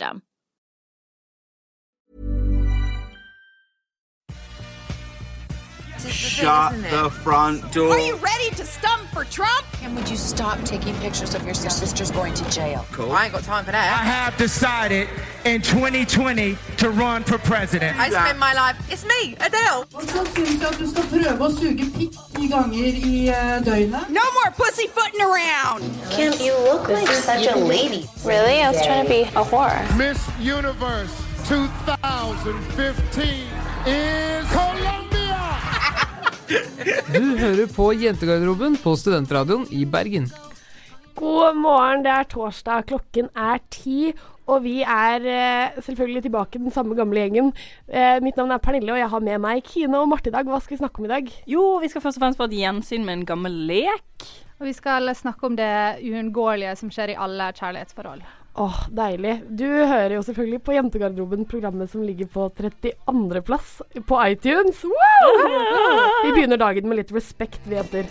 system. Shut the front door. Are you ready to stump for Trump? And would you stop taking pictures of your sister's going to jail? Cool. I ain't got time for that. I have decided in 2020 to run for president. I spend my life. It's me, Adele. Og så syns jeg at du skal prøve å suge pikk ti ganger i eh, døgnet. No more pussyfooting around. Kim, you look like such a lady. Really? I was trying to be a whore. Miss Universe 2015 is Colombia! Du hører på Jentegarderoben på Studentradioen i Bergen. God morgen, det er torsdag, klokken er ti, og vi er eh, selvfølgelig tilbake den samme gamle gjengen. Eh, mitt navn er Pernille, og jeg har med meg Kine og Marte i dag. Hva skal vi snakke om i dag? Jo, vi skal først og fremst få et gjensyn med en gammel lek. Og vi skal snakke om det uunngåelige som skjer i alle kjærlighetsforhold. Åh, deilig. Du hører jo selvfølgelig på Jentegarderoben, programmet som ligger på 32.-plass på iTunes. Wow! Vi begynner dagen med litt respekt, vi jenter.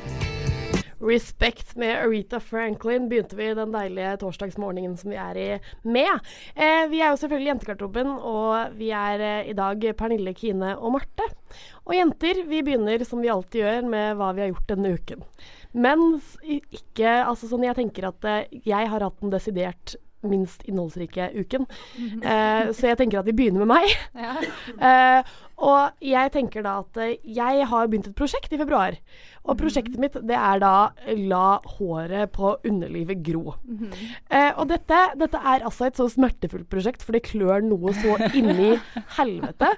Respect med Aretha Franklin begynte vi den deilige torsdagsmorgenen som vi er i med. Eh, vi er jo selvfølgelig Jentegarderoben, og vi er eh, i dag Pernille, Kine og Marte. Og jenter, vi begynner som vi alltid gjør med hva vi har gjort denne uken. Men ikke Altså sånn jeg tenker at eh, jeg har hatt den desidert minst innholdsrike uken. Eh, så jeg tenker at vi begynner med meg. Eh, og jeg tenker da at eh, jeg har begynt et prosjekt i februar. Og prosjektet mitt det er da la håret på underlivet gro. Eh, og dette, dette er altså et så smertefullt prosjekt, for det klør noe så inni helvete.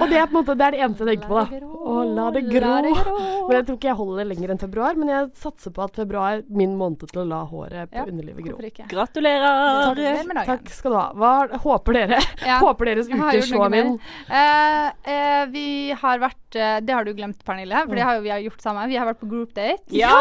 Og det er på en måte det er det eneste jeg tenker på, da. Å, la det gro. La det gro. Men jeg tror ikke jeg holder det lenger enn februar. Men jeg satser på at februar er min måned til å la håret på Ja, underlivet gro. Gratulerer! Takk skal du ha. Hva håper dere? Ja. Håper deres Jeg uke gjort min? Uh, uh, eh, vi har vært eh, Det har du glemt, Pernille, for det har jo vi har gjort sammen. Vi har vært på group date. Ja!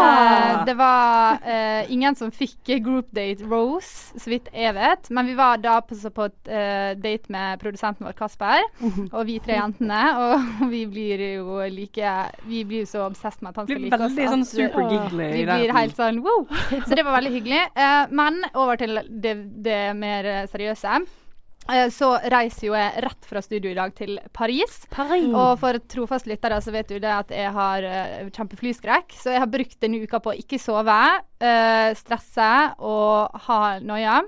Eh, det var eh, ingen som fikk group date Rose, så vidt jeg vet. Men vi var da på, på et eh, date med produsenten vår, Kasper, og vi tre jentene. Og vi blir jo like Vi blir jo så obsessed med at han skal like oss. veldig sånn at, super eh, giggly Vi blir helt sånn wow. Så det var veldig hyggelig. Eh, men over til det, det mer eh, seriøse. Eh, Så reiser jo jeg rett fra studio i dag til Paris. Og for trofaste lyttere så vet du det at jeg har uh, kjempeflyskrekk. Så jeg har brukt denne uka på å ikke sove, uh, stresse og ha noia.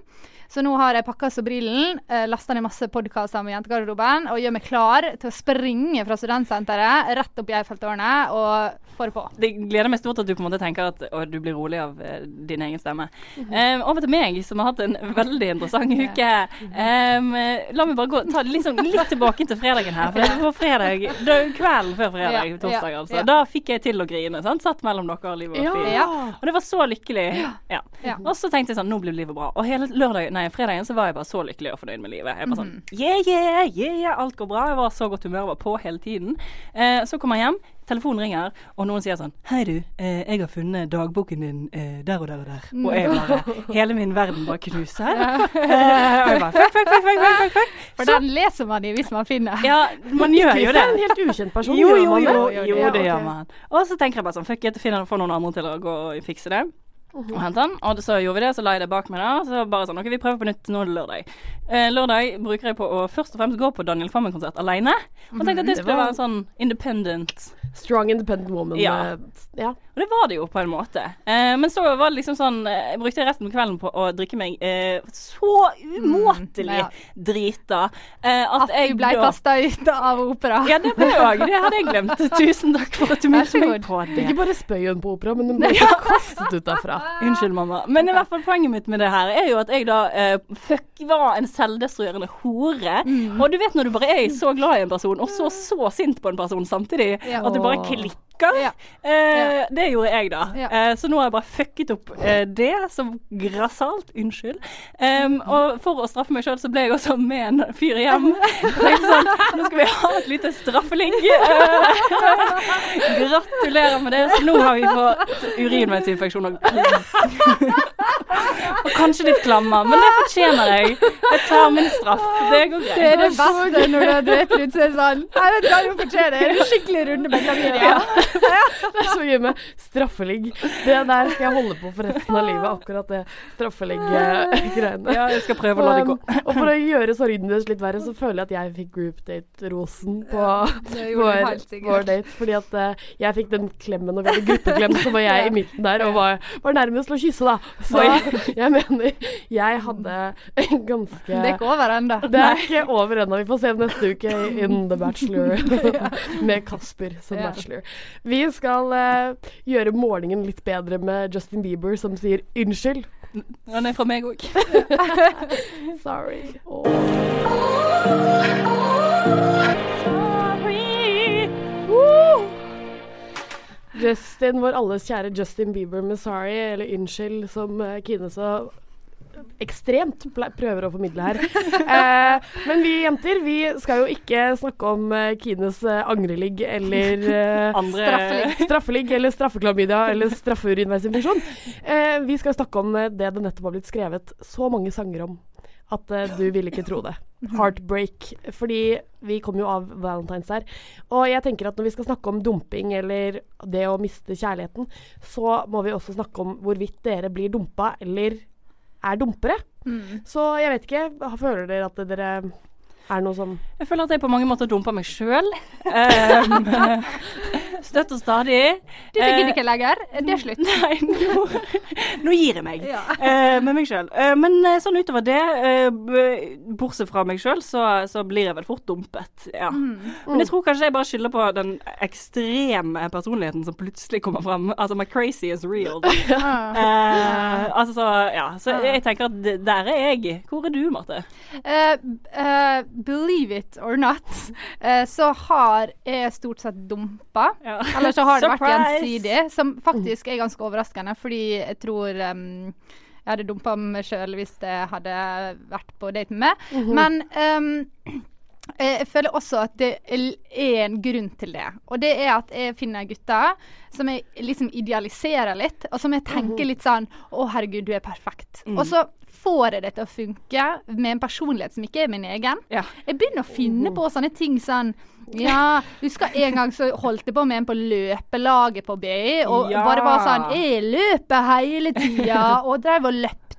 Så nå har jeg pakka sobrillen, eh, lasta ned masse podkaster med Jentegarderoben og gjør meg klar til å springe fra studentsenteret rett opp i Eiffeltårnet og få det på. Det gleder meg stort at du på en måte tenker at å, du blir rolig av eh, din egen stemme. Um, over til meg, som har hatt en veldig interessant uke. Um, la meg bare gå ta liksom litt tilbake til fredagen her. For det var fredag, det kvelden før fredag, torsdag altså. ja. Da fikk jeg til å grine. Sant? Satt mellom dere, livet var. Ja. Og det var så lykkelig. Ja. Og så tenkte jeg sånn, nå blir livet bra. Og hele lørdag, nei, fredagen så var jeg bare så lykkelig og fornøyd med livet. Jeg bare sånn, Mhm. yeah, yeah, yeah, alt går bra. Jeg var så godt humør, var på hele tiden. Eh, så kommer jeg hjem, telefonen ringer, og noen sier sånn, hei du, eh, jeg har funnet dagboken din eh, der og der og der. Og jeg bare, hele min verden bare knuser. Eh, og jeg bare, fuck, fuck, fuck, fuck, fuck, fuck. For Så- den leser man i hvis man finner. ja, man gjør jo det. en helt ukjent person. Jo, jo, man jo, det? jo, Ja, det gjør man. Og så tenker jeg bare sånn, fuck it, finner få noen andre til å gå og fikse det. Og hente den. Og så gjorde vi det, så la jeg det bak meg da. Så bare sånn OK, vi prøver på nytt. Nå lørdag. Eh, lørdag bruker jeg på å først og fremst gå på Daniel Kvammen-konsert alene. Og tenkte at det Det skulle være sånn independent Strong independent woman. Ja. eh, ja. Og det var det jo på en måte. Eh, men så var det liksom sånn eh, Jeg brukte resten av kvelden på å drikke meg eh, så umåtelig ja. drita eh, at, At jeg du ble da- kasta ut av opera. Ja, det ble jeg òg. Det hadde jeg glemt. Tusen takk for at du minnet meg på det. Ikke bare spøyen på opera, men den ble kastet ut derfra. Unnskyld, mamma. Men i hvert fall poenget mitt med det her er jo at jeg da uh, fuck var en selvdestruerende hore. Mm. Og du vet når du bare er så glad i en person, og så så sint på en person samtidig, Ja. at du bare Åh. Klikker. Ja. Eh, Det gjorde jeg, da. Eh, så nå har jeg bare fucket opp eh, det som grassat. Unnskyld. Um, og for å straffe meg sjøl, så ble jeg også med en fyr hjem. Sånn, nå skal vi ha et lite straffeligg. Eh, gratulerer med det. Så nå har vi fått urinveisinfeksjon og og kanskje litt klammer, men det fortjener jeg. Jeg tar min straff. Det går greit. Det er det beste når du har drept ut, så er det sånn Jeg vet hva du fortjener. En skikkelig runde med klamydia. Det er så gøy med straffeligg. Det der skal jeg holde på for resten av livet, akkurat det straffeligg-greiene. Ja, jeg skal prøve å la det gå. Og, og for å gjøre sorgen deres litt verre, så føler jeg at jeg fikk group date-rosen på vår, vår date. Fordi at uh, jeg fikk den klemmen, og vi hadde gruppeklem, så var jeg i midten der og var, var nærmest til å kysse, da. Så jeg mener, jeg hadde en ganske Det er ikke over ennå. det er ikke over ennå. Vi får se neste uke in The Bachelor med Kasper som Ja. bachelor. Vi skal uh, gjøre morgenen litt bedre med Justin Bieber som sier unnskyld. Han er fra meg òg. Sorry. Woo! Justin, vår alles kjære Justin Bieber med 'Sorry', eller 'Unnskyld', som eh, Kine så ekstremt prøver å formidle her. Eh, men vi jenter, vi skal jo ikke snakke om eh, Kines eh, angreligg eller eh, Straffeligg. straffeligg eller straffeklamydia eller straffeurinveisinfeksjon. Eh, vi skal snakke om eh, det det nettopp har blitt skrevet så mange sanger om at eh, du vil ikke tro det. Heartbreak. Fordi vi kom jo av Valentine's her. Og jeg tenker at når vi skal snakke om dumping eller det å miste kjærligheten, så må vi også snakke om hvorvidt dere blir dumpa eller er dumpere. Så jeg vet ikke. Føler dere at dere er det noe som Jeg føler at jeg på mange måter dumper meg sjøl. støtt og stadig. Dette Eh, gidder ikke jeg lenger. Det er slutt. Nei, nå, nå gir jeg meg Ja. eh, med meg sjøl. Eh, men eh, sånn utover det, eh, bortsett fra meg sjøl, så, så blir jeg vel fort dumpet. Ja. Men jeg tror kanskje jeg bare skylder på den ekstreme personligheten som plutselig kommer fram. Altså my crazy is real. Eh, altså, så, ja. Så jeg tenker at der er jeg. Hvor er du, Marte? Uh, eh, believe it or not, eh, så har jeg stort sett dumpa. Ja. Eller så har det vært gjensidig, som faktisk er ganske overraskende, fordi jeg tror um, jeg hadde dumpa meg sjøl hvis jeg hadde vært på date med meg. Men em, eh, jeg føler også at det er en grunn til det. Og det er at jeg finner gutter som jeg liksom idealiserer litt, og som jeg tenker litt sånn Å, herregud, du er perfekt. Og så får jeg det til å funke med en personlighet som ikke er min egen. Ja. Jeg begynner å finne på sånne ting sånn Ja, husker en gang så holdt jeg på med en på løpelaget på BI, og Ja. bare var sånn Jeg løper hele tida, og drev og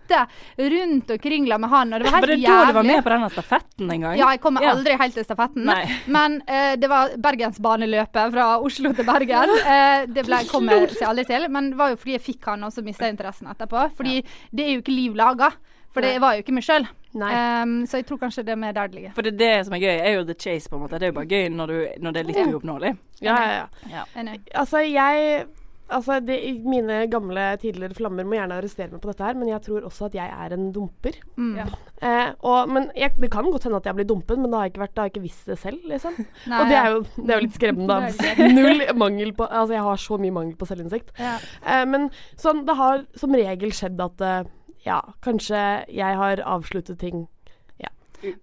løpte rundt og kringla med han, og det var Var helt det da du var jævlig. med på denne stafetten en gang? Ja, jeg kommer Ja. aldri helt til stafetten. Nei. Men uh, det var Bergensbaneløpet fra Oslo til Bergen. Uh, det ble, kom jeg seg aldri til. Men det var jo fordi jeg fikk han, og så mista jeg interessen etterpå. Fordi det er jo ikke liv laga. For det var jo ikke meg sjøl. så jeg tror kanskje det er mer der det ligger. For det, det som er gøy, er jo the chase, på en måte. Det er jo bare gøy når, du, når det er litt Ja. uoppnåelig. Ja, ja, ja. ja. Altså, jeg Altså, det, Mine gamle tidligere flammer må gjerne arrestere meg på dette her, men jeg tror også at jeg er en dumper. Mm. Eh, og, men jeg, det kan godt hende at jeg blir dumpet, men da har jeg ikke, vært, da har jeg ikke visst det selv, liksom. Nei, og det er, jo, det er jo litt skremmende, Det. Null mangel på Altså, jeg har så mye mangel på selvinnsikt. Ja. Eh, men sånn, det har som regel skjedd at eh, ja, kanskje jeg har avsluttet ting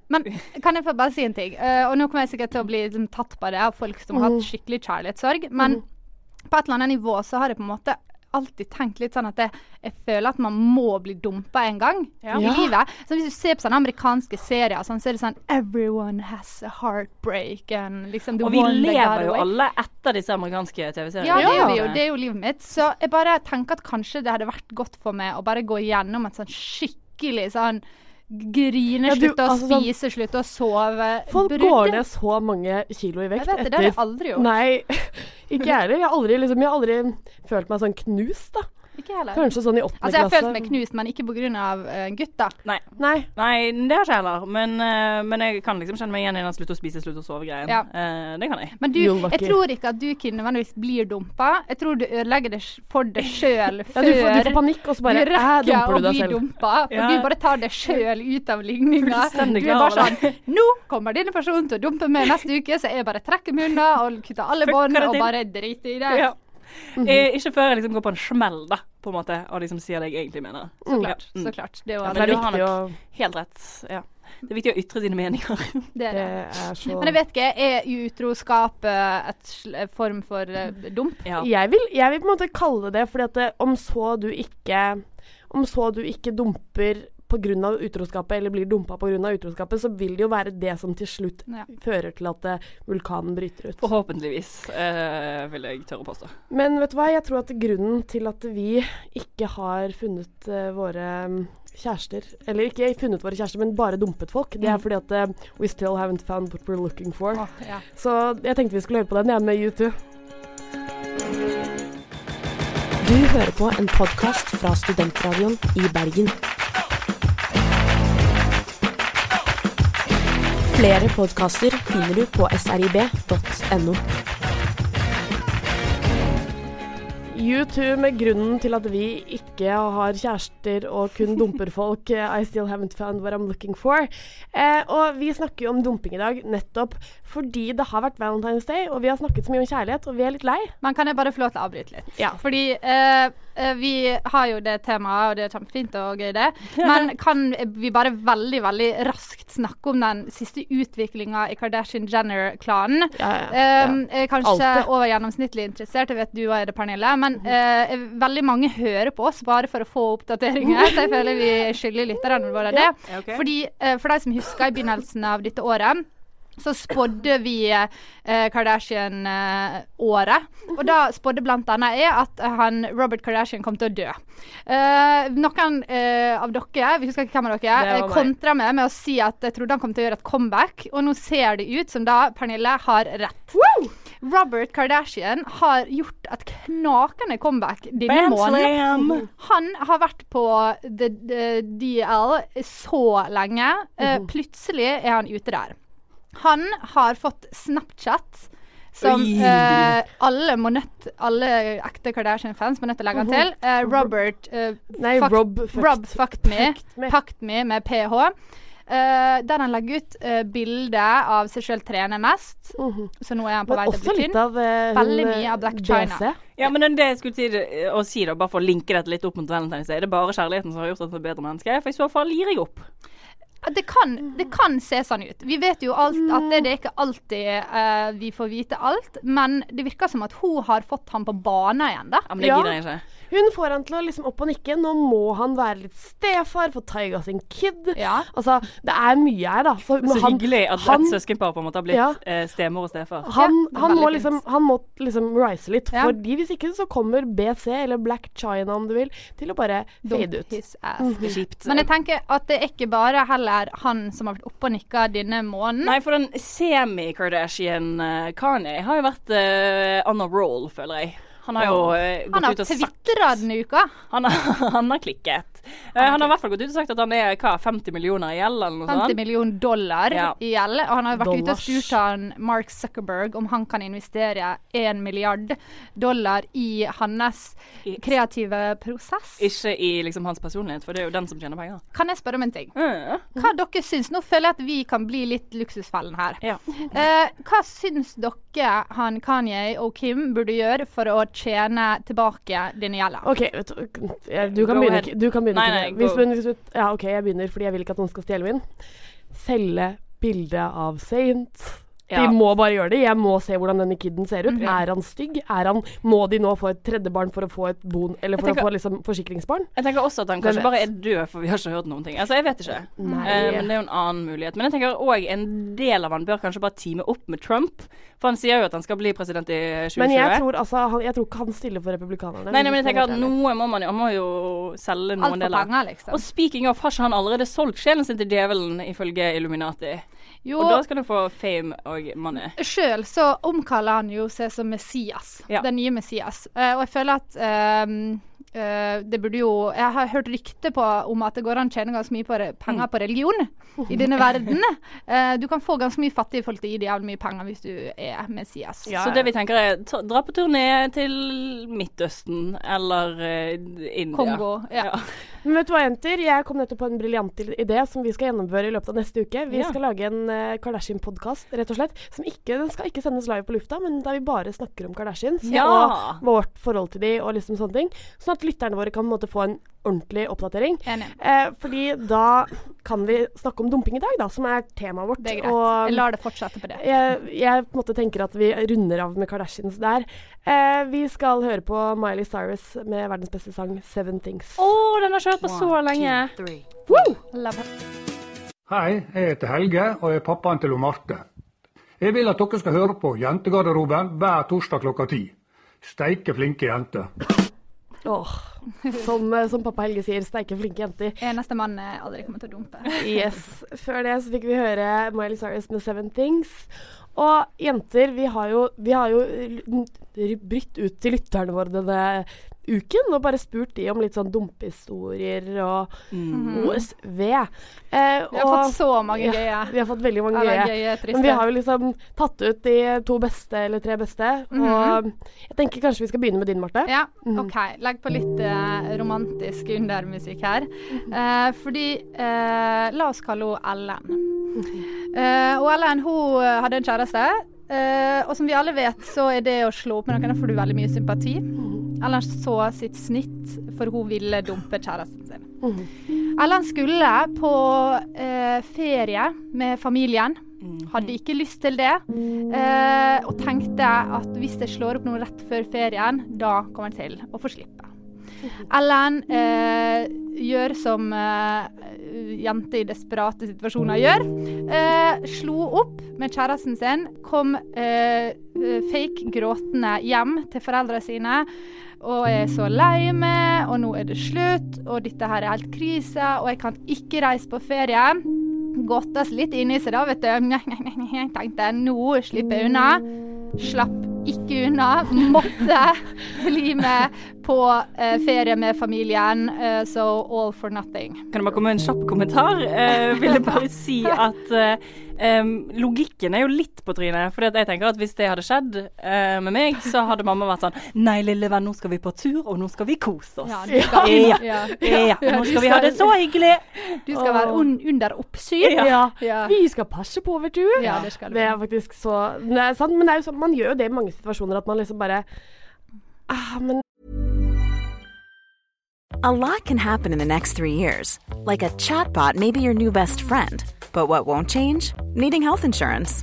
Men kan jeg få bare si en ting? Uh, og nå kommer jeg sikkert til å bli liksom, tatt på det av folk som har hatt skikkelig kjærlighetssorg. Men på et eller annet nivå så har jeg på en måte alltid tenkt litt sånn at jeg, jeg føler at man må bli dumpa en gang Ja. i livet. Så hvis du ser på sånne amerikanske serier, sånn, så er det sånn Everyone has a heartbreak and liksom Og vi lever jo alle etter disse amerikanske TV-seriene. Ja, det gjør vi jo. Det er jo livet mitt. Så jeg bare tenker at kanskje det hadde vært godt for meg å bare gå gjennom et sånn skikkelig sånn Grine, Ja, du, slutte å altså sånn- spise, slutte å sove. Folk brudd. går ned så mange kilo i vekt Jeg vet det, det har jeg aldri gjort. Nei, ikke jeg heller. Jeg liksom, jeg har aldri følt meg sånn knust, da. Ikke heller. Kanskje sånn i åttende Altså, jeg har klasse. følt meg knust, men ikke pga. Uh, gutt, da. Nei. Nei. Nei, det har ikke jeg heller. Men, uh, men jeg kan liksom kjenne meg igjen i den slutt å spise, slutt å sove-greien. Ja. Uh, det kan jeg. Men du, jeg tror ikke at du ikke nødvendigvis blir dumpa. Jeg tror du ødelegger det for deg sjøl Ja, du får- du får panikk, og så bare, du «Æ, rekker dumper du deg selv?» dumpa. For Ja. du bare tar deg sjøl ut av ligninga. Du er bare sånn Nå kommer denne personen til å dumpe meg neste uke, så jeg bare trekker meg unna og kutter alle bånd og bare driter i det. Ja. Eh, ikke før jeg liksom går på en smell, da, på en måte, og liksom sier det jeg egentlig mener. Så klart. Mm. Så klart. Det er Ja, det er viktig å- Helt rett. Ja. Det er viktig å ytre sine meninger. Det er det. Det er så Men jeg vet ikke, er utroskap eh, et sl- form for eh, dump? Jeg, vil, jeg vil på en måte kalle det fordi at det, om så du ikke Om så du ikke dumper pga. utroskapet, eller blir dumpa pga. utroskapet, så vil det jo være det som til slutt Ja. fører til at eh, vulkanen bryter ut. Forhåpentligvis, eh, vil jeg tørre å påstå. Men vet du hva, jeg tror at grunnen til at vi ikke har funnet eh, våre mm, kjærester Eller ikke funnet våre kjærester, men bare dumpet folk, det er Mm. fordi at eh, we still haven't found what we're looking for. ja. Så jeg tenkte vi skulle høre på den, jeg, med U2. Du hører på en podkast fra Studentradioen i Bergen. Flere podkaster finner du på srib.no. U2 med grunnen til at vi ikke har kjærester og kun dumper folk. eh, I still haven't found what I'm looking for. Eh, og vi snakker jo om dumping i dag nettopp fordi det har vært Valentine's Day, og vi har snakket så mye om kjærlighet, og vi er litt lei. Men kan jeg bare få lov til å avbryte litt? Ja. Fordi eh, eh, vi har jo det temaet, og det er kjempefint og gøy, det. Men kan vi bare veldig, veldig raskt snakke om den siste utviklinga i Kardashian-Jenner-klanen? Ja, ja, Eh, ja. jeg er kanskje Altid. over gjennomsnittlig interessert, jeg vet du er det, Pernille. Men eh, veldig mange hører på oss bare for å få oppdateringer. Så jeg føler vi skylder lytterne våre det. Ja, okay. Fordi eh, For de som husker i begynnelsen av dette året så spådde vi eh, Kardashian-året. og da spådde blant annet jeg at han, Robert Kardashian kom til å dø. Eh, noen eh, av dere, vi husker ikke hvem av dere, eh, kontra meg med å si at jeg trodde han kom til å gjøre et comeback. Og nå ser det ut som da Pernille har rett. Robert Kardashian har gjort et knakende comeback denne Bam, måneden. Han har vært på the, the DL så lenge. Eh, plutselig er han ute der. Han har fått Snapchat. Som eh, alle må nødt Alle ekte Kardashian-fans må nødt til å legge han til. Uh, Robert uh, Nei, fuck, Rob fucked- Rob fucked me. fucked me. Me med ph. Eh, der han legger ut uh, bilde av seg sjøl trene mest. Så nå er han på Men vei til å bli litt tynn. av Veldig mye av Black BC. China. Ja, men det jeg skulle si, å si, da, bare for å linke dette litt opp mot Valentine's Day. Det er bare kjærligheten som har gjort at du er et bedre menneske. For i så fall gir jeg opp. Det kan, det kan se sånn ut. Vi vet jo alt, at det, det er ikke alltid uh, vi får vite alt. Men det virker som at hun har fått han på bane igjen, da. Ja, men det Ja. gidder jeg ikke. Hun får han til å liksom opp og nikke. Nå må han være litt stefar for Taiga sin kid. Altså, det er mye her, da. Så, Så han- hyggelig at han- et søskenpar på en måte har blitt Ja. eh, stemor og stefar. Han, Ja, han, må liksom, han må liksom rise litt, Ja. fordi hvis ikke så kommer BC, eller Black China om du vil, til å bare fade ut. his ass. Mhm. Det kjipt. Men jeg tenker at det er ikke bare heller han som har vært oppe og nikka denne måneden. Nei, for den semi-Kardashian uh, Kanye har jo vært uh, on a roll, føler jeg. Han har jo eh, han gått har ut og sagt tvitra denne uka. Han har, han har klikket. Eh, han har i hvert fall gått ut og sagt at han er hva, 50 millioner i gjeld, eller noe 50 sånt. millioner dollar Ja. i gjeld. Og han har vært ute og spurt han Mark Zuckerberg om han kan investere 1 milliard dollar i hans kreative prosess. Ikke i liksom hans personlighet, for det er jo den som tjener penger. Kan jeg spørre om en ting? Mm. Hva dere syns? Nå føler jeg at vi kan bli litt luksusfellen her. Ja. Eh, hva syns dere han Kanye og Kim burde gjøre for å tjene tilbake denne gjelda? OK, du, jeg- du kan begynne. Du kan begynne Nei, ikke. hvis, hvis, ja, OK, jeg begynner fordi jeg vil ikke at noen skal stjele min. Selge bilde av Saint. Ja. De må bare gjøre det. Jeg må se hvordan denne kiden ser ut. Mhm. Er han stygg? Er han, må de nå få et tredje barn for å få et bon, eller for tenker- å få liksom forsikringsbarn? Jeg tenker også at han kanskje bare er død, for vi har ikke hørt noen ting. Altså, jeg vet ikke. Eh, men det er jo en annen mulighet. Men jeg tenker òg en del av han bør kanskje bare teame opp med Trump. For han sier jo at han skal bli president i 2020. Men jeg tror, altså, han, jeg tror ikke han stiller for republikanerne. Nei, nei, men jeg tenker at noe må man jo Han må jo selge Alt noen for deler. penger, liksom. Og speaking of, har ikke han allerede solgt sjelen sin til djevelen, ifølge Illuminati? Jo. Og da skal du få fame og money. Sjøl så omkaller han jo seg som Messias. Ja. Den nye Messias. Uh, og jeg føler at um, uh, det burde jo Jeg har hørt rykte på om at det går an å tjene ganske mye på re penger på religion i denne verden. Uh, du kan få ganske mye fattige folk til å gi deg jævlig mye penger hvis du er Messias. Så det vi tenker er dra på turné til Midtøsten eller India. Kongo. Ja. Men vet du hva, jenter? Jeg kom nettopp på en briljant idé som vi skal gjennomføre i løpet av neste uke. Vi Ja. skal lage en uh, Kardashian-podkast, rett og slett. Som ikke, den skal ikke sendes live på lufta, men der vi bare snakker om Kardashians Ja. og vårt forhold til de og liksom sånne ting. Sånn at lytterne våre kan på en måte få en ordentlig oppdatering. Enig. Eh, fordi da kan vi snakke om dumping i dag, da, som er temaet vårt. Det er greit. Og jeg lar det fortsette på det. jeg, jeg på en måte tenker at vi runder av med Kardashians der. Eh, vi skal høre på Miley Cyrus med verdens beste sang 'Seven Things'. Å, den har ikke hørt på så lenge. Hei, jeg heter Helge og er pappaen til Marte. Jeg vil at dere skal høre på Jentegarderoben hver torsdag klokka ti. Steike flinke jenter. Åh, som, eh, som pappa Helge sier, steike flinke jenter. Eneste mann jeg aldri kommer til å dumpe. Yes. Før det så fikk vi høre Miley Cyrus med 'Seven Things'. Og jenter, vi har jo, vi har jo brytt ut til lytterne våre denne uken og bare spurt de om litt sånn dumpehistorier og mm. OSV. Eh, Vi har og- fått så mange ja, gøye. Vi har fått veldig mange gøye. gøye. Men vi har jo liksom tatt ut de to beste eller tre beste. Mhm. Og jeg tenker kanskje vi skal begynne med din, Marte. Ja, Mhm. OK. Legg på litt eh, romantisk undermusikk her. Mhm. Eh, fordi eh, La oss kalle henne Ellen. Eh, og Ellen hun eh, hadde en kjæreste. eh, og som vi alle vet, så er det å slå opp med noen, da får du veldig mye sympati. Ellen så sitt snitt, for hun ville dumpe kjæresten sin. Ellen skulle på eh, ferie med familien. Hadde ikke lyst til det. eh, og tenkte at hvis jeg slår opp noe rett før ferien, da kommer jeg til å få slippe. Ellen eh, gjør som eh, jenter i desperate situasjoner gjør. Eh, slo opp med kjæresten sin, kom eh, fake gråtende hjem til foreldrene sine. Og jeg er så lei meg, og nå er det slutt, og dette her er helt krise, og jeg kan ikke reise på ferie. Godtes litt inni seg da, vet du. Tenkte nå slipper jeg unna. Slapp ikke unna. Måtte bli med på eh, ferie med familien. eh, so all for nothing. Kan jeg bare komme med en kjapp kommentar? Eh, vil jeg bare si at eh, logikken er jo litt på trynet. For jeg tenker at hvis det hadde skjedd eh, med meg, så hadde mamma vært sånn Nei, lille venn, nå skal vi på tur, og nå skal vi kose oss. Ja, skal- ja. ja. ja. Nå skal vi ha det så hyggelig. Du skal være un under oppsyn. Ja. Ja. Vi skal passe på, vet du. Ja, det skal vi. Det er faktisk så Det er sant, men det er jo sånn, man gjør jo det i mange situasjoner at man liksom bare ah, men A lot can happen in the next three years. Like a chatbot may be your new best friend. But what won't change? Needing health insurance.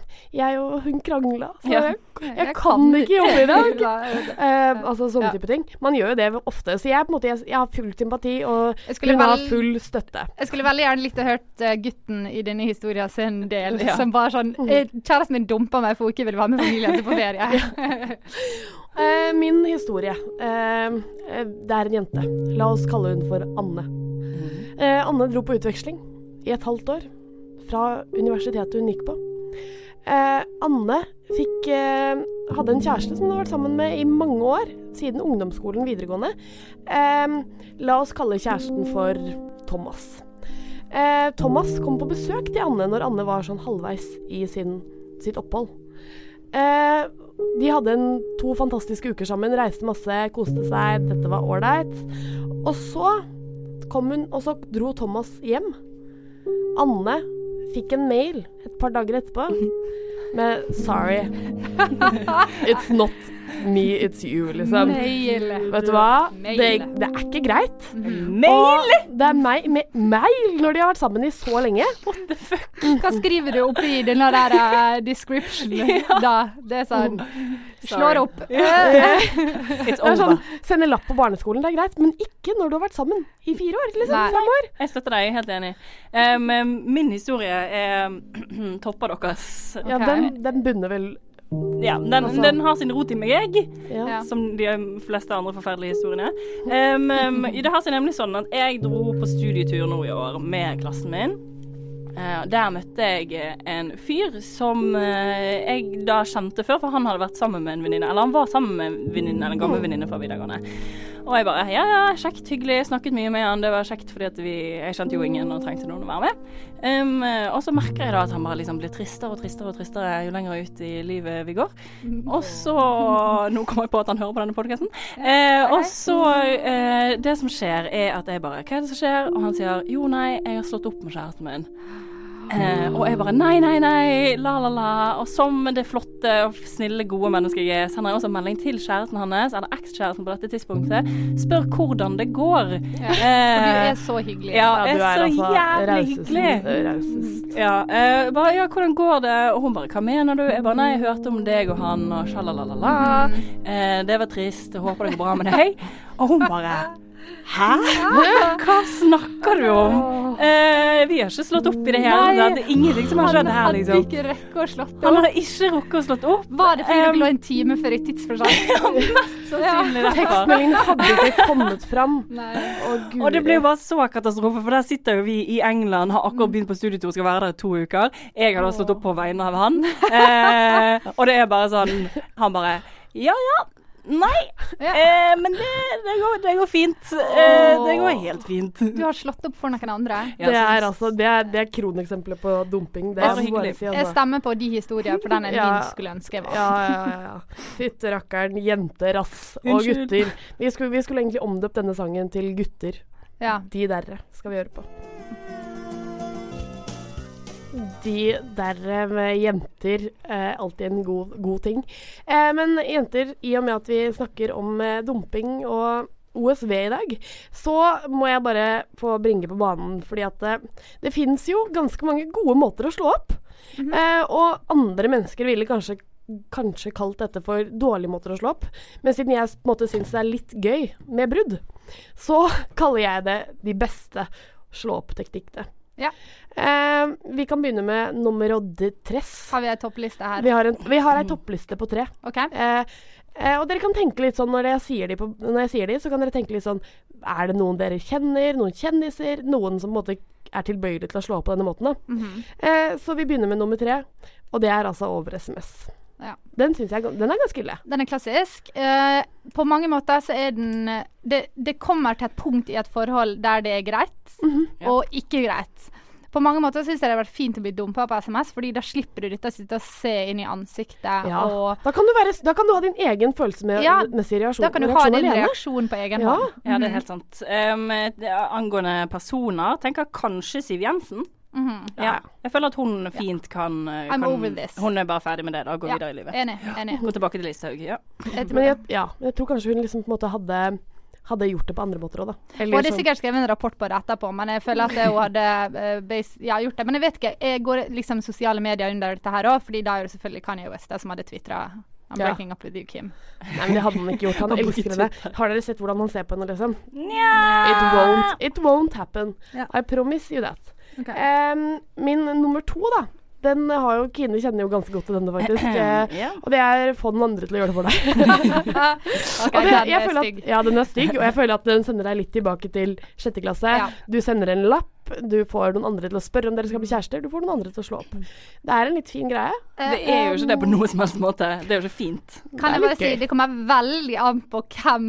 jeg, og hun krangla, så Ja. jeg, jeg, Jeg kan kan ikke jobbe i dag. Eh, altså sånne Ja. type ting. Man gjør jo det ofte. Så jeg, på en måte, jeg, jeg har full sympati, og hun har full støtte. Jeg skulle veldig gjerne likt å hørt uh, gutten i denne historien sin del, Ja. som bare sånn eh, Kjæresten min dumpa meg for hun ikke ville være med familien sin på ferie. uh, min historie. Eh, eh, det er en jente. La oss kalle hun for Anne. Eh, Anne dro på utveksling i et halvt år fra universitetet hun gikk på. Eh, Anne fikk, eh, hadde en kjæreste som hun har vært sammen med i mange år, siden ungdomsskolen videregående. Eh, la oss kalle kjæresten for Thomas. Eh, Thomas kom på besøk til Anne når Anne var sånn halvveis i sin, sitt opphold. Eh, de hadde en, to fantastiske uker sammen, reiste masse, koste seg, dette var ålreit. Og så kom hun, og så dro Thomas hjem. Anne fikk en mail et par dager etterpå med 'sorry'. It's not me, it's you, liksom. Mail. Vet du hva? Mail. Det, det er ikke greit. Mail? Og det er meg, me, mail når de har vært sammen i så lenge. What the fuck? Hva skriver du oppi den der uh, description da? Det er sånn Slår opp. It's Det er sånn, over. Sende lapp på barneskolen, det er greit, men ikke når du har vært sammen i fire år. Liksom, Nei. fem år. Jeg støtter deg, jeg er helt enig. Um, min historie er topper deres. Ja, den, den bunner vel Ja, den, Altså- den har sin rot i meg, ja. Som de fleste andre forferdelige historiene. Um, um, det har seg nemlig sånn at jeg dro på studietur nå i år med klassen min. Uh, der møtte jeg eh, en fyr som uh, jeg da kjente før, for han hadde vært sammen med en venninne. Eller han var sammen med en venninne, eller en gammel venninne fra videregående. Og jeg bare ja, ja, kjekt, hyggelig, snakket mye med han. Det var kjekt fordi at vi Jeg kjente jo ingen og trengte noen å være med. Um, og så merker jeg da at han bare liksom blir tristere og tristere og tristere jo lenger ut i livet vi går. Og så Nå kommer jeg på at han hører på denne podkasten. Uh, og så uh, Det som skjer, er at jeg bare Hva er det som skjer? Og han sier jo, nei, jeg har slått opp med kjæresten min. Eh, og jeg bare nei, nei, nei, la, la, la. Og som det flotte og snille, gode mennesket jeg er, sender jeg også melding til kjæresten hans, eller ekskjæresten på dette tidspunktet, spør hvordan det går. Ja. For du Eh, er så hyggelig. ja, Ja, du er er så altså jævlig hyggelig. rausest. Ja, eh, bare ja, hvordan går det? Og hun bare hva mener du? Jeg bare nei, jeg hørte om deg og han og sjalalala. Eh, det var trist, jeg håper det går bra med deg. Og hun bare Hæ? Hva snakker du om? Eh, vi har ikke slått opp i det hele tatt. Det er ingenting som har skjedd her, liksom. Han hadde ikke rekket å slått opp. Han hadde ikke rukket å slått opp. Var det fordi Um, dere lå en time før i tidsforstand? Sannsynlig ja. Tekstmeldingen hadde ikke kommet fram. Nei. Å. Og det ble jo bare så katastrofe, for der sitter jo vi i England, har akkurat begynt på studietur, skal være der i to uker. Jeg har da slått opp på vegne av han. Eh, og det er bare sånn Han bare Ja ja. Nei. Ja. Eh, men det, det, går, det går fint. Eh, det går helt fint. Du har slått opp for noen andre. Det er altså Det er, det er kroneksempelet på dumping. Det jeg hyggelig. si, Jeg altså. stemmer på de historier, for den er Ja. din skulle ønske jeg var. Ja, ja, ja. Fytte rakkeren, jenter, ass. Og Unnskyld. gutter. Vi skulle, vi skulle egentlig omdøpt denne sangen til gutter. Ja. De derre skal vi høre på. De der med jenter. Eh, alltid en god, god ting. Eh, men jenter, i og med at vi snakker om eh, dumping og OSV i dag, så må jeg bare få bringe på banen. Fordi at det, det fins jo ganske mange gode måter å slå opp. eh, og andre mennesker ville kanskje kanskje kalt dette for dårlige måter å slå opp. Men siden jeg på en måte syns det er litt gøy med brudd, så kaller jeg det de beste slå opp-teknikkene. Ja. Eh, vi kan begynne med nummer tres. Har vi ei toppliste her? Vi har, en, vi har ei toppliste på tre. Okay. Eh, eh, og dere kan tenke litt sånn når jeg, sier de på, når jeg sier de, så kan dere tenke litt sånn Er det noen dere kjenner? Noen kjendiser? Noen som på en måte er tilbøyelig til å slå på denne måten? Da. -hmm. så vi begynner med nummer tre, og det er altså over SMS. Ja. Den syns jeg den er ganske ille. Den er klassisk. Eh, på mange måter så er den det, det kommer til et punkt i et forhold der det er greit, og ikke greit. På mange måter syns jeg det har vært fint å bli dumpa på SMS, fordi da slipper du dette å sitte og se inn i ansiktet Ja. og Da kan, du være, da kan du ha din egen følelsesmessige Ja, reaksjon, Da kan du ha din alene. reaksjon på egen Ja. hånd. Ja, det er helt sant. Um, angående personer, tenker kanskje Siv Jensen. Mhm. Ja. Jeg føler at hun fint kan, I'm kan over this. Hun er bare ferdig med det, da. Gå Ja, videre i livet. Enig. enig. Gå tilbake til Listhaug. Ja. Men jeg, ja, jeg tror kanskje hun liksom på en måte hadde, hadde gjort det på andre måter òg, da. Eller det er sånn- sikkert skrevet en rapport på det etterpå, men jeg føler at hun hadde uh, ja, gjort det. Men jeg vet ikke. Jeg går liksom sosiale medier under dette her òg, fordi da er det selvfølgelig Kanye West som hadde tvitra I'm Ja. breaking up with you, Kim. Nei, men det hadde han ikke gjort. Han elsker henne. Har dere sett hvordan han ser på henne, liksom? Nja. It won't, it won't happen. Ja. I promise you that. Ok. Um, min nummer to, da. Den har jo Kine kjenner jo ganske godt til denne, faktisk. Eh, Ja. og det er få den andre til å gjøre det for deg. Ok, og det, den er stygg. at, ja, den er stygg, og jeg føler at den sender deg litt tilbake til sjette klasse. Ja. Du sender en lapp, Du får noen andre til å spørre om dere skal bli kjærester. Du får noen andre til å slå opp. Det er en litt fin greie. Det er jo ikke det på noen som helst måte. Det er jo ikke fint. Kan jeg er bare si, det kommer veldig an på hvem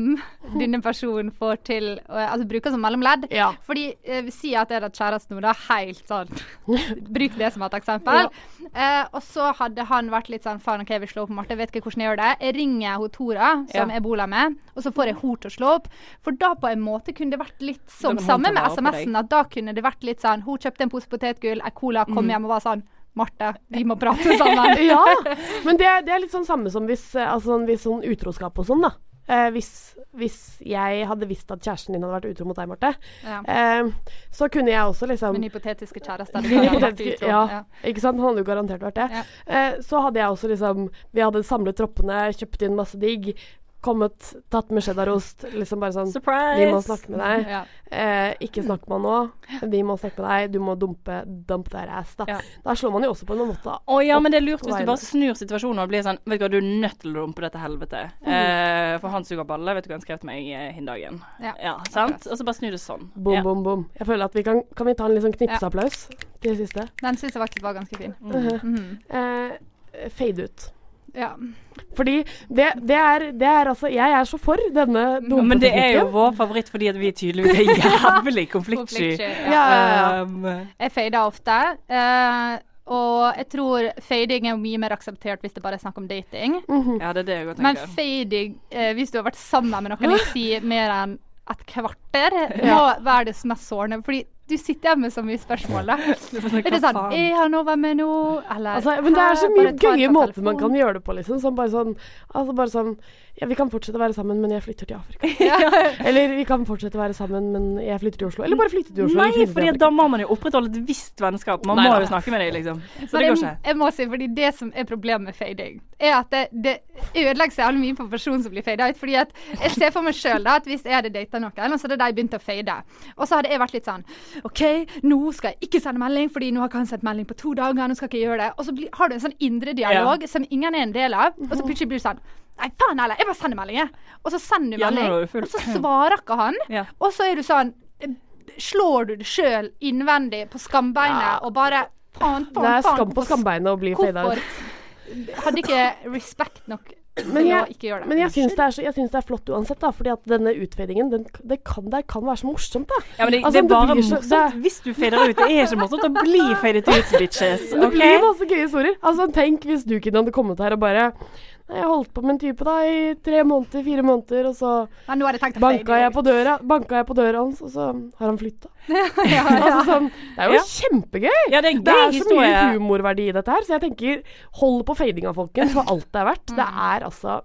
denne personen får til å altså, bruker som mellomledd. Ja. Fordi eh, si at jeg hadde kjæreste nå, da, helt sånn Bruk det som et eksempel. Eh, og så hadde han vært litt sånn faen, OK, jeg vil slå opp med Marte, jeg vet ikke hvordan jeg gjør det. Jeg ringer hun Tora, som Ja. jeg bor med, og så får jeg henne til å slå opp. For da på en måte kunne det vært litt som sammen samme med. SMS-en, at da kunne det vært litt sånn Hun kjøpte en pose potetgull, ei cola, kom Mm. hjem og var sånn Marte, vi må prate sammen. ja, men det, det er litt sånn samme som hvis, eh, altså, sånn- hvis sånn utroskap og sånn, da. Eh, hvis, hvis jeg hadde visst at kjæresten din hadde vært utro mot deg, Marte, Ja. eh, så kunne jeg også liksom Min hypotetiske kjæreste. det hypotetiske- ja, Ja. ikke sant? Han hadde jo garantert vært det. Ja. Eh, så hadde jeg også liksom Vi hadde samlet troppene, kjøpt inn masse digg. Kommet, tatt med cheddarost. Liksom bare sånn Surprise! Vi må snakke med deg. Ja. Eh, ikke snakk med han nå. Vi må snakke med deg. Du må dumpe dump their ass, da. Ja. Da slår man jo også på en måte Å ja, men det er lurt hvis du bare snur situasjonen og blir sånn Vet du hva, du er nødt til å dumpe dette helvete. Eh, for han suger balle. Vet du hva han skrev til meg eh, hin dagen? Ja. sant? Og så bare snu det sånn. Bom, Ja. bom, bom. Jeg føler at vi kan Kan vi ta en litt sånn knipseapplaus til det siste? Den siste faktisk var ganske fin. Mm. Mm -hmm. Eh, fade ut. Ja. Fordi det, det, er, det er altså Jeg er så for denne dumme men det er jo vår favoritt fordi at vi tydeligvis er jævlig konfliktsky. Ja, ja, ja. Um, Jeg fader ofte. Uh, og jeg tror fading er mye mer akseptert hvis det bare er snakk om dating. Mhm. ja, det er det jeg tenker. Men fading, uh, hvis du har vært sammen med noen i si mer enn et kvarter, må være det som er sårende. Fordi du sitter hjemme med så mye spørsmål, da. Er det sånn? Er han over med nå? Eller Altså, men det er så mye gøye måter man kan gjøre det på, liksom. Sånn, bare sånn Altså bare sånn Ja, vi kan fortsette å være sammen, men jeg flytter til Afrika. Eller vi kan fortsette å være sammen, men jeg flytter til Oslo. Eller bare flytte til Oslo. Nei, Afrika. da må man jo opprettholde et visst vennskap. Man Nei, må jo snakke med deg, liksom. Så Men det går jeg, ikke. jeg må si, fordi det som er problemet med fading, er at det, det ødelegger seg jævlig mye for personen som blir fada ut. Fordi at jeg ser for meg sjøl at hvis jeg hadde data noen, og så hadde de begynt å fade, og så hadde jeg vært litt sånn OK, nå skal jeg ikke sende melding, fordi nå har ikke han sendt melding på to dager, nå skal jeg ikke gjøre det. Og så blir, har du en sånn indre dialog som ingen er en del av, og så plutselig blir du sånn Nei, faen heller, jeg bare sender melding, jeg. Og så sender du Ja, melding, og så svarer ikke han. Ja. Og så er du sånn Slår du deg sjøl innvendig på skambeinet og bare Faen, faen, Det er skam på skambeinet å bli fada ut. hadde ikke respect nok Men til å jeg, ikke gjøre det? men jeg syns det, er så- jeg syns det er flott uansett, da. Fordi at denne utfadingen, den, det, kan, det kan være så morsomt, da. Ja, men det, Altså, det er bare morsomt. så- hvis du fader ut. Det er ikke morsomt å bli fadet ut, bitches. Det blir masse gøye historier. Altså, tenk hvis du kunne hadde kommet her og bare Jeg holdt på med en type da i tre måneder, fire måneder, og så Men nå tenkt banka jeg på døra Banka jeg på døra hans, og så har han flytta. ja, ja. Altså, sånn, det er jo Ja. kjempegøy! Ja, det er gøy, Det er så mye humorverdi i dette her, så jeg tenker hold på fadinga, folkens, for alt det er verdt. Det Mm. er altså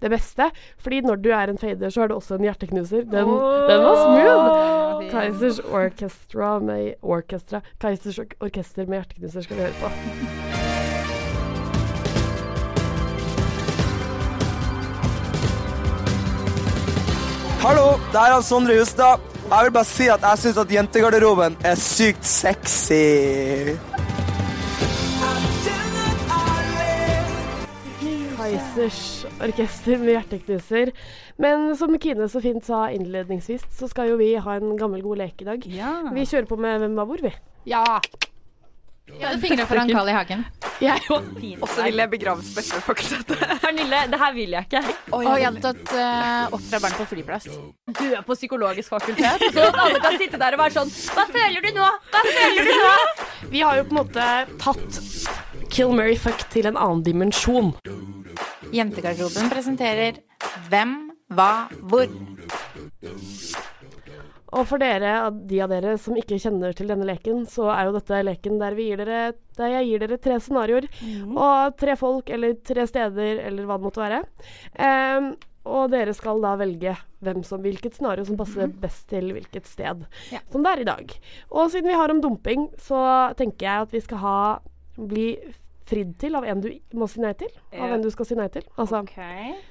det beste. Fordi når du er en fader, så er du også en hjerteknuser. Den, den var smooth! Åh. Kaizers Orchestra med Orchestra. Keisers orkester med hjerteknuser skal vi høre på. Hallo, det er Sondre Justad. Jeg vil bare si at jeg syns at jentegarderoben er sykt sexy. Kaizers orkester med hjerteknuser. Men som Kine så fint sa innledningsvis, så skal jo vi ha en gammel, god lek i dag. Ja. Vi kjører på med Hvem var hvor, vi. Ja. Ja, du fingrer foran Carl I. Hagen. Jeg òg. Og så vil jeg begrave Spesialfakultetet. Pernille, det her vil jeg ikke. Og jeg hadde tatt uh, oppdra barn på flyplass. Du er på psykologisk fakultet, så alle kan sitte der og være sånn Hva føler du nå? Hva føler du nå? Vi har jo på en måte tatt Kill Mary Fuck til en annen dimensjon. Jentegarderoben presenterer Hvem, hva, hvor. Og for dere, de av dere som ikke kjenner til denne leken, så er jo dette leken der, dere, der jeg gir dere tre scenarioer. Og tre folk eller tre steder eller hva det måtte være. Um, og dere skal da velge hvem som, hvilket scenario som passer best til hvilket sted. Ja. Som det er i dag. Og siden vi har om dumping, så tenker jeg at vi skal ha bli fridd til av en du må si nei til. Av Ja. en du skal si nei til. Altså,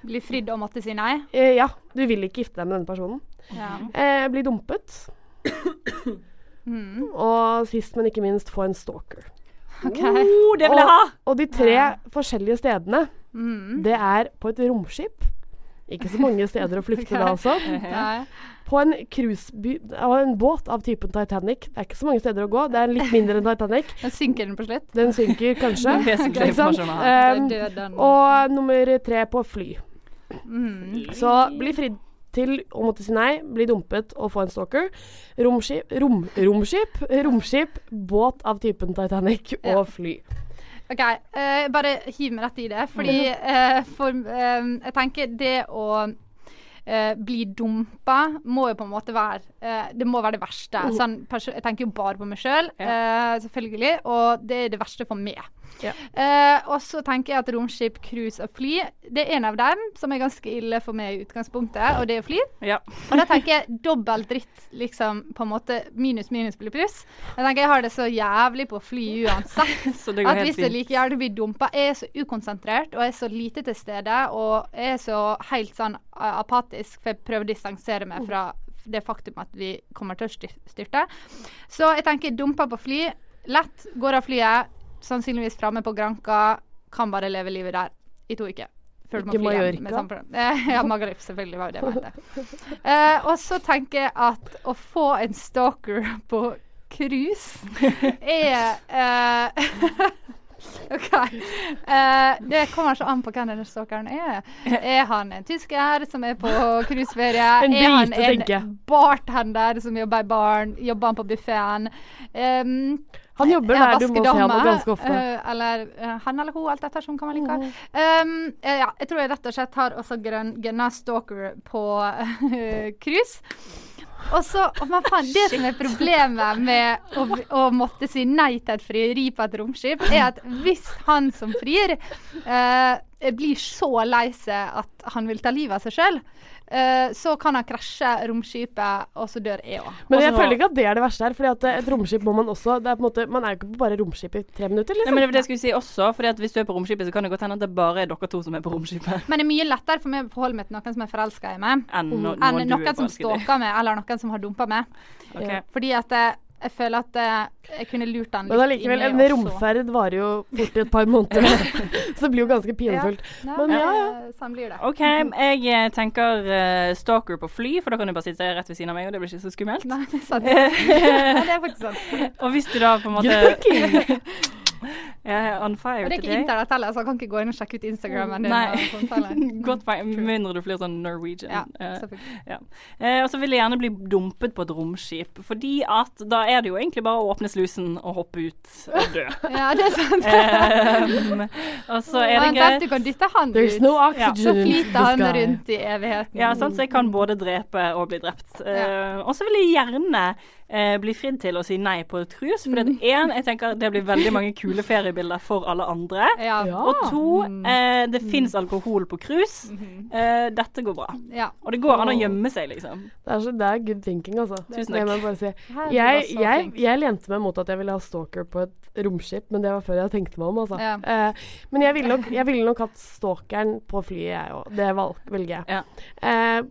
Bli fridd og måtte si nei. eh, ja, du vil ikke gifte deg med denne personen. Ja. Eh, bli dumpet. Mm. Og sist, men ikke minst, få en stalker. Okay. Oh, det vil jeg ha! Og, og de tre forskjellige stedene, Mm. det er på et romskip, Ikke så mange steder å flykte da, altså. På en cruiseby en båt av typen Titanic. Det er ikke så mange steder å gå. Det er litt mindre enn Titanic. Den synker den på slutt? Den synker kanskje. Vesentlig Ikke sant? Um, og nummer tre på fly. Mm. Så bli fridd til å måtte si nei, bli dumpet og få en stalker. Romskip rom, Romskip? Romskip, båt av typen Titanic og fly. OK, Uh, bare hiv meg rett i det. Fordi uh, for uh, Jeg tenker det å bli dumpa må jo på en måte være Det må være det verste. Mhm. Sånn, jeg tenker jo bare på meg sjøl, selvfølgelig. Og det er det verste for meg. Eh, og så tenker jeg at romskip, cruise og fly Det er en av dem som er ganske ille for meg i utgangspunktet, og det er fly. Ja. Og da tenker jeg dobbelt dritt, liksom på en måte minus minus blir pluss. Jeg tenker jeg har det så jævlig på fly uansett. Så det går at helt hvis jeg fint. like gjerne blir dumpa Jeg er så ukonsentrert og jeg er så lite til stede og jeg er så helt sånn apatisk, for jeg prøver å distansere meg fra det faktum at vi kommer til å styrte. Så jeg tenker dumpa på fly. Lett. Går av flyet. Sannsynligvis framme på Granka. Kan bare leve livet der i to uker. Før du må fly hjem Mallorca? med samme problem. Ja, Magaluf, selvfølgelig var jo det jeg mente. Eh, og så tenker jeg at å få en stalker på cruise er eh, OK. Uh, det kommer så an på hvem denne stalkeren er. Er han en tysker som er på cruiseferie? Er han en bartender som jobber i baren? Jobber han på buffeen? Um, Han jobber ja, der du må se vaskedame, ganske ofte. Uh, eller uh, han eller hun, alt ettersom hva man liker. Um, uh, ja, jeg tror jeg rett og slett har også grønn- gunna stalker på eh, cruise. Og så, men faen, Det som er problemet med å, å måtte si nei til et frieri på et romskip, er at hvis han som frir eh, blir så lei seg at han vil ta livet av seg sjøl, så kan han krasje romskipet, og så dør jeg òg. Men jeg føler ikke at det er det verste her. Fordi at eh, et romskip må man også det er på en måte, Man er jo ikke bare romskip i tre minutter, liksom. Nei, men det var det jeg skulle si også, fordi at hvis du er på romskipet, så kan det godt hende at det bare er dere to som er på romskipet. Men det er mye lettere for meg å forholde meg til noen som er forelska i meg, Enn no- enn noen noen som stalker meg, eller noen som har dumpa meg. Okay. Fordi at jeg, føler at eh, jeg kunne lurt han litt Men allikevel, en romferd varer jo fort i et par måneder. så det blir jo ganske pinefullt. Ja, Men ja, ja. eh, Sånn blir det. OK, jeg eh, tenker uh, stalker på fly, for da kan du bare sitte rett ved siden av meg, og det blir ikke så skummelt. Nei, det er sant. Ja, det er faktisk sant. og hvis du da på en måte! Jeg er on fire Og det er ikke internett heller, så jeg kan ikke gå inn og sjekke ut Instagrammen din. Nei. Godt poeng. Med mindre du flyr sånn Norwegian. Ja, Eh, selvfølgelig. ja. Eh, og så vil jeg gjerne bli dumpet på et romskip, fordi at da er det jo egentlig bare å åpne slusen og hoppe ut og dø. Ja, det er sant. Ehm, og så er det greit. Du kan dytte han There's ut. no Ja. oxygen Så flyter han rundt i evigheten. Ja, sant? så jeg kan både drepe og bli drept. Eh, og så vil jeg gjerne eh, bli fridd til å si nei på et cruise. For det det én, jeg tenker det blir veldig mange kule feriebilder for alle andre. Ja. Og to, eh, det fins alkohol på cruise. Eh, dette går bra. Ja. Og det går an å gjemme seg, liksom. Det er, så, det er good thinking, altså. Tusen takk. jeg bare si. Jeg, jeg, jeg lente meg mot at jeg ville ha stalker på et romskip, men det var før jeg tenkte meg om, altså. Ja. Eh, men jeg ville nok, jeg ville nok hatt stalkeren på flyet, jeg òg. Det valg, velger jeg. Ja.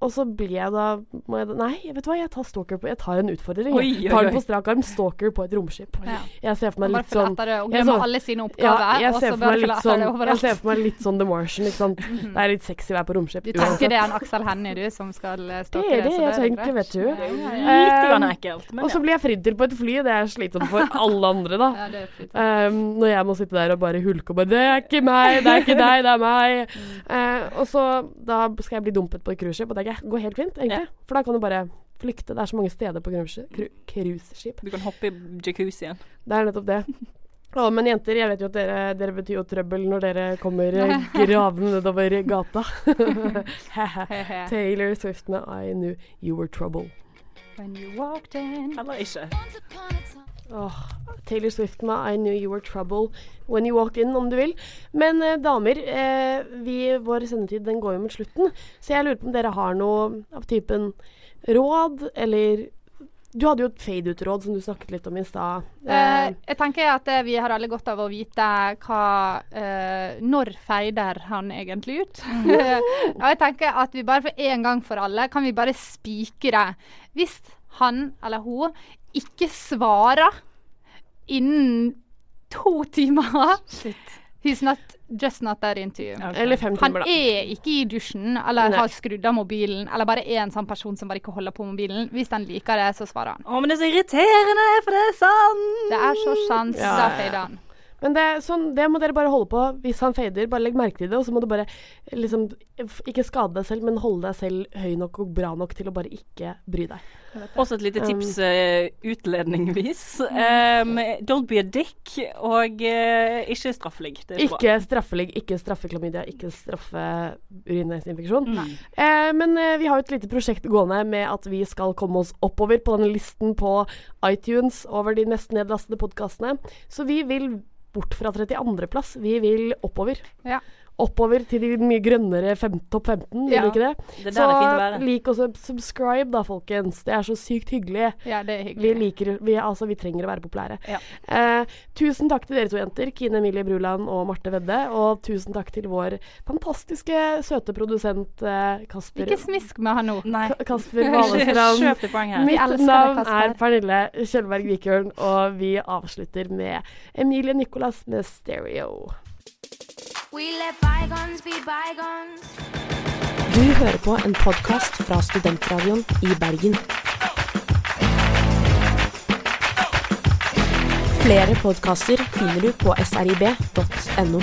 Eh, og så blir jeg da må jeg, Nei, vet du hva, jeg tar stalker på Jeg tar en utfordring. Oi, oi, tar den på strak arm. Stalker på et romskip. Ja. Jeg ser for meg litt sånn og jeg så- alle sine ja, oppgaver, jeg ser for meg litt sånn, Jeg ser for meg litt sånn The Martian, ikke sant. Det er litt sexy å være på romskip. Du tenker det er en Aksel Hennie, du, som skal stalke Det er deg, det jeg er tenker, vet du. Ja, ja, ja. Litt Eh, ekkelt, og så blir jeg fridd til på et fly. Det er slitsomt for alle andre, da. Ja, det er. Um, når jeg må sitte der og bare hulke og bare 'Det er ikke meg, det er ikke deg, det er meg'. Uh, og så da skal jeg bli dumpet på et cruiseskip, og det går helt fint, egentlig. For da kan du bare flykte. Det er så mange steder på cruise- cruiseskip. Du kan hoppe i jacuzzien. Det er nettopp det. Å, men jenter, jeg vet jo at dere, dere betyr jo trøbbel når dere kommer gravende nedover gata. Taylor Swift med 'I Knew You Were Trouble'. When you walked in Eller ikke. Åh, Taylor Swift med 'I Knew You Were Trouble When You Walked In', om du vil. Men eh, damer, eh, vi, vår sendetid den går jo mot slutten, så jeg lurer på om dere har noe av typen råd, eller Du hadde jo et fade-ut-råd som du snakket litt om i stad. Eh, jeg tenker at eh, vi har alle godt av å vite hva eh, Når feider han egentlig ut? og jeg tenker at vi bare for en gang for alle kan vi bare spikre. Hvis han eller hun ikke svarer innen to timer He's not, just not that into you. Eller fem Han timer, da. er ikke i dusjen eller Nei. har skrudd av mobilen, eller bare er en sånn person som bare ikke holder på mobilen. Hvis han liker det, så svarer han. Å, men det er så irriterende, for det er sant! Det er så sant. Ja, Da fader han. Men det, sånn, det må dere bare holde på. Hvis han fader, bare legg merke til det. Og så må du bare liksom Ikke skade deg selv, men holde deg selv høy nok og bra nok til å bare ikke bry deg. Også et lite Um, tips um, utledningvis. Um, don't be a dick, og uh, ikke straffelig. Det er bra. Ikke straffe ikke straffeklamydia, ikke straffe urinveisinfeksjon. Mm. Eh, men uh, vi har jo et lite prosjekt gående med at vi skal komme oss oppover på denne listen på iTunes over de mest nedlastede podkastene. Så vi vil bort fra 32.-plass. Vi vil oppover. Ja. Oppover til de mye grønnere fem, topp 15, vil Ja. du ikke det? Det. Så lik og subscribe, da, folkens. Det er så sykt hyggelig. Ja, det er Vi liker vi, altså, vi trenger å være populære. Ja. Eh, tusen takk til dere to jenter, Kine Emilie Bruland og Marte Vedde. Og tusen takk til vår fantastiske, søte produsent eh, Kasper Ikke smisk med han nå. Nei. Kasper Valestrand. Mitt navn er Pernille Kjellberg Vikørn, og vi avslutter med Emilie Nicolas med Stereo. Du hører på en podkast fra Studentradioen i Bergen. Flere podkaster finner du på srib.no.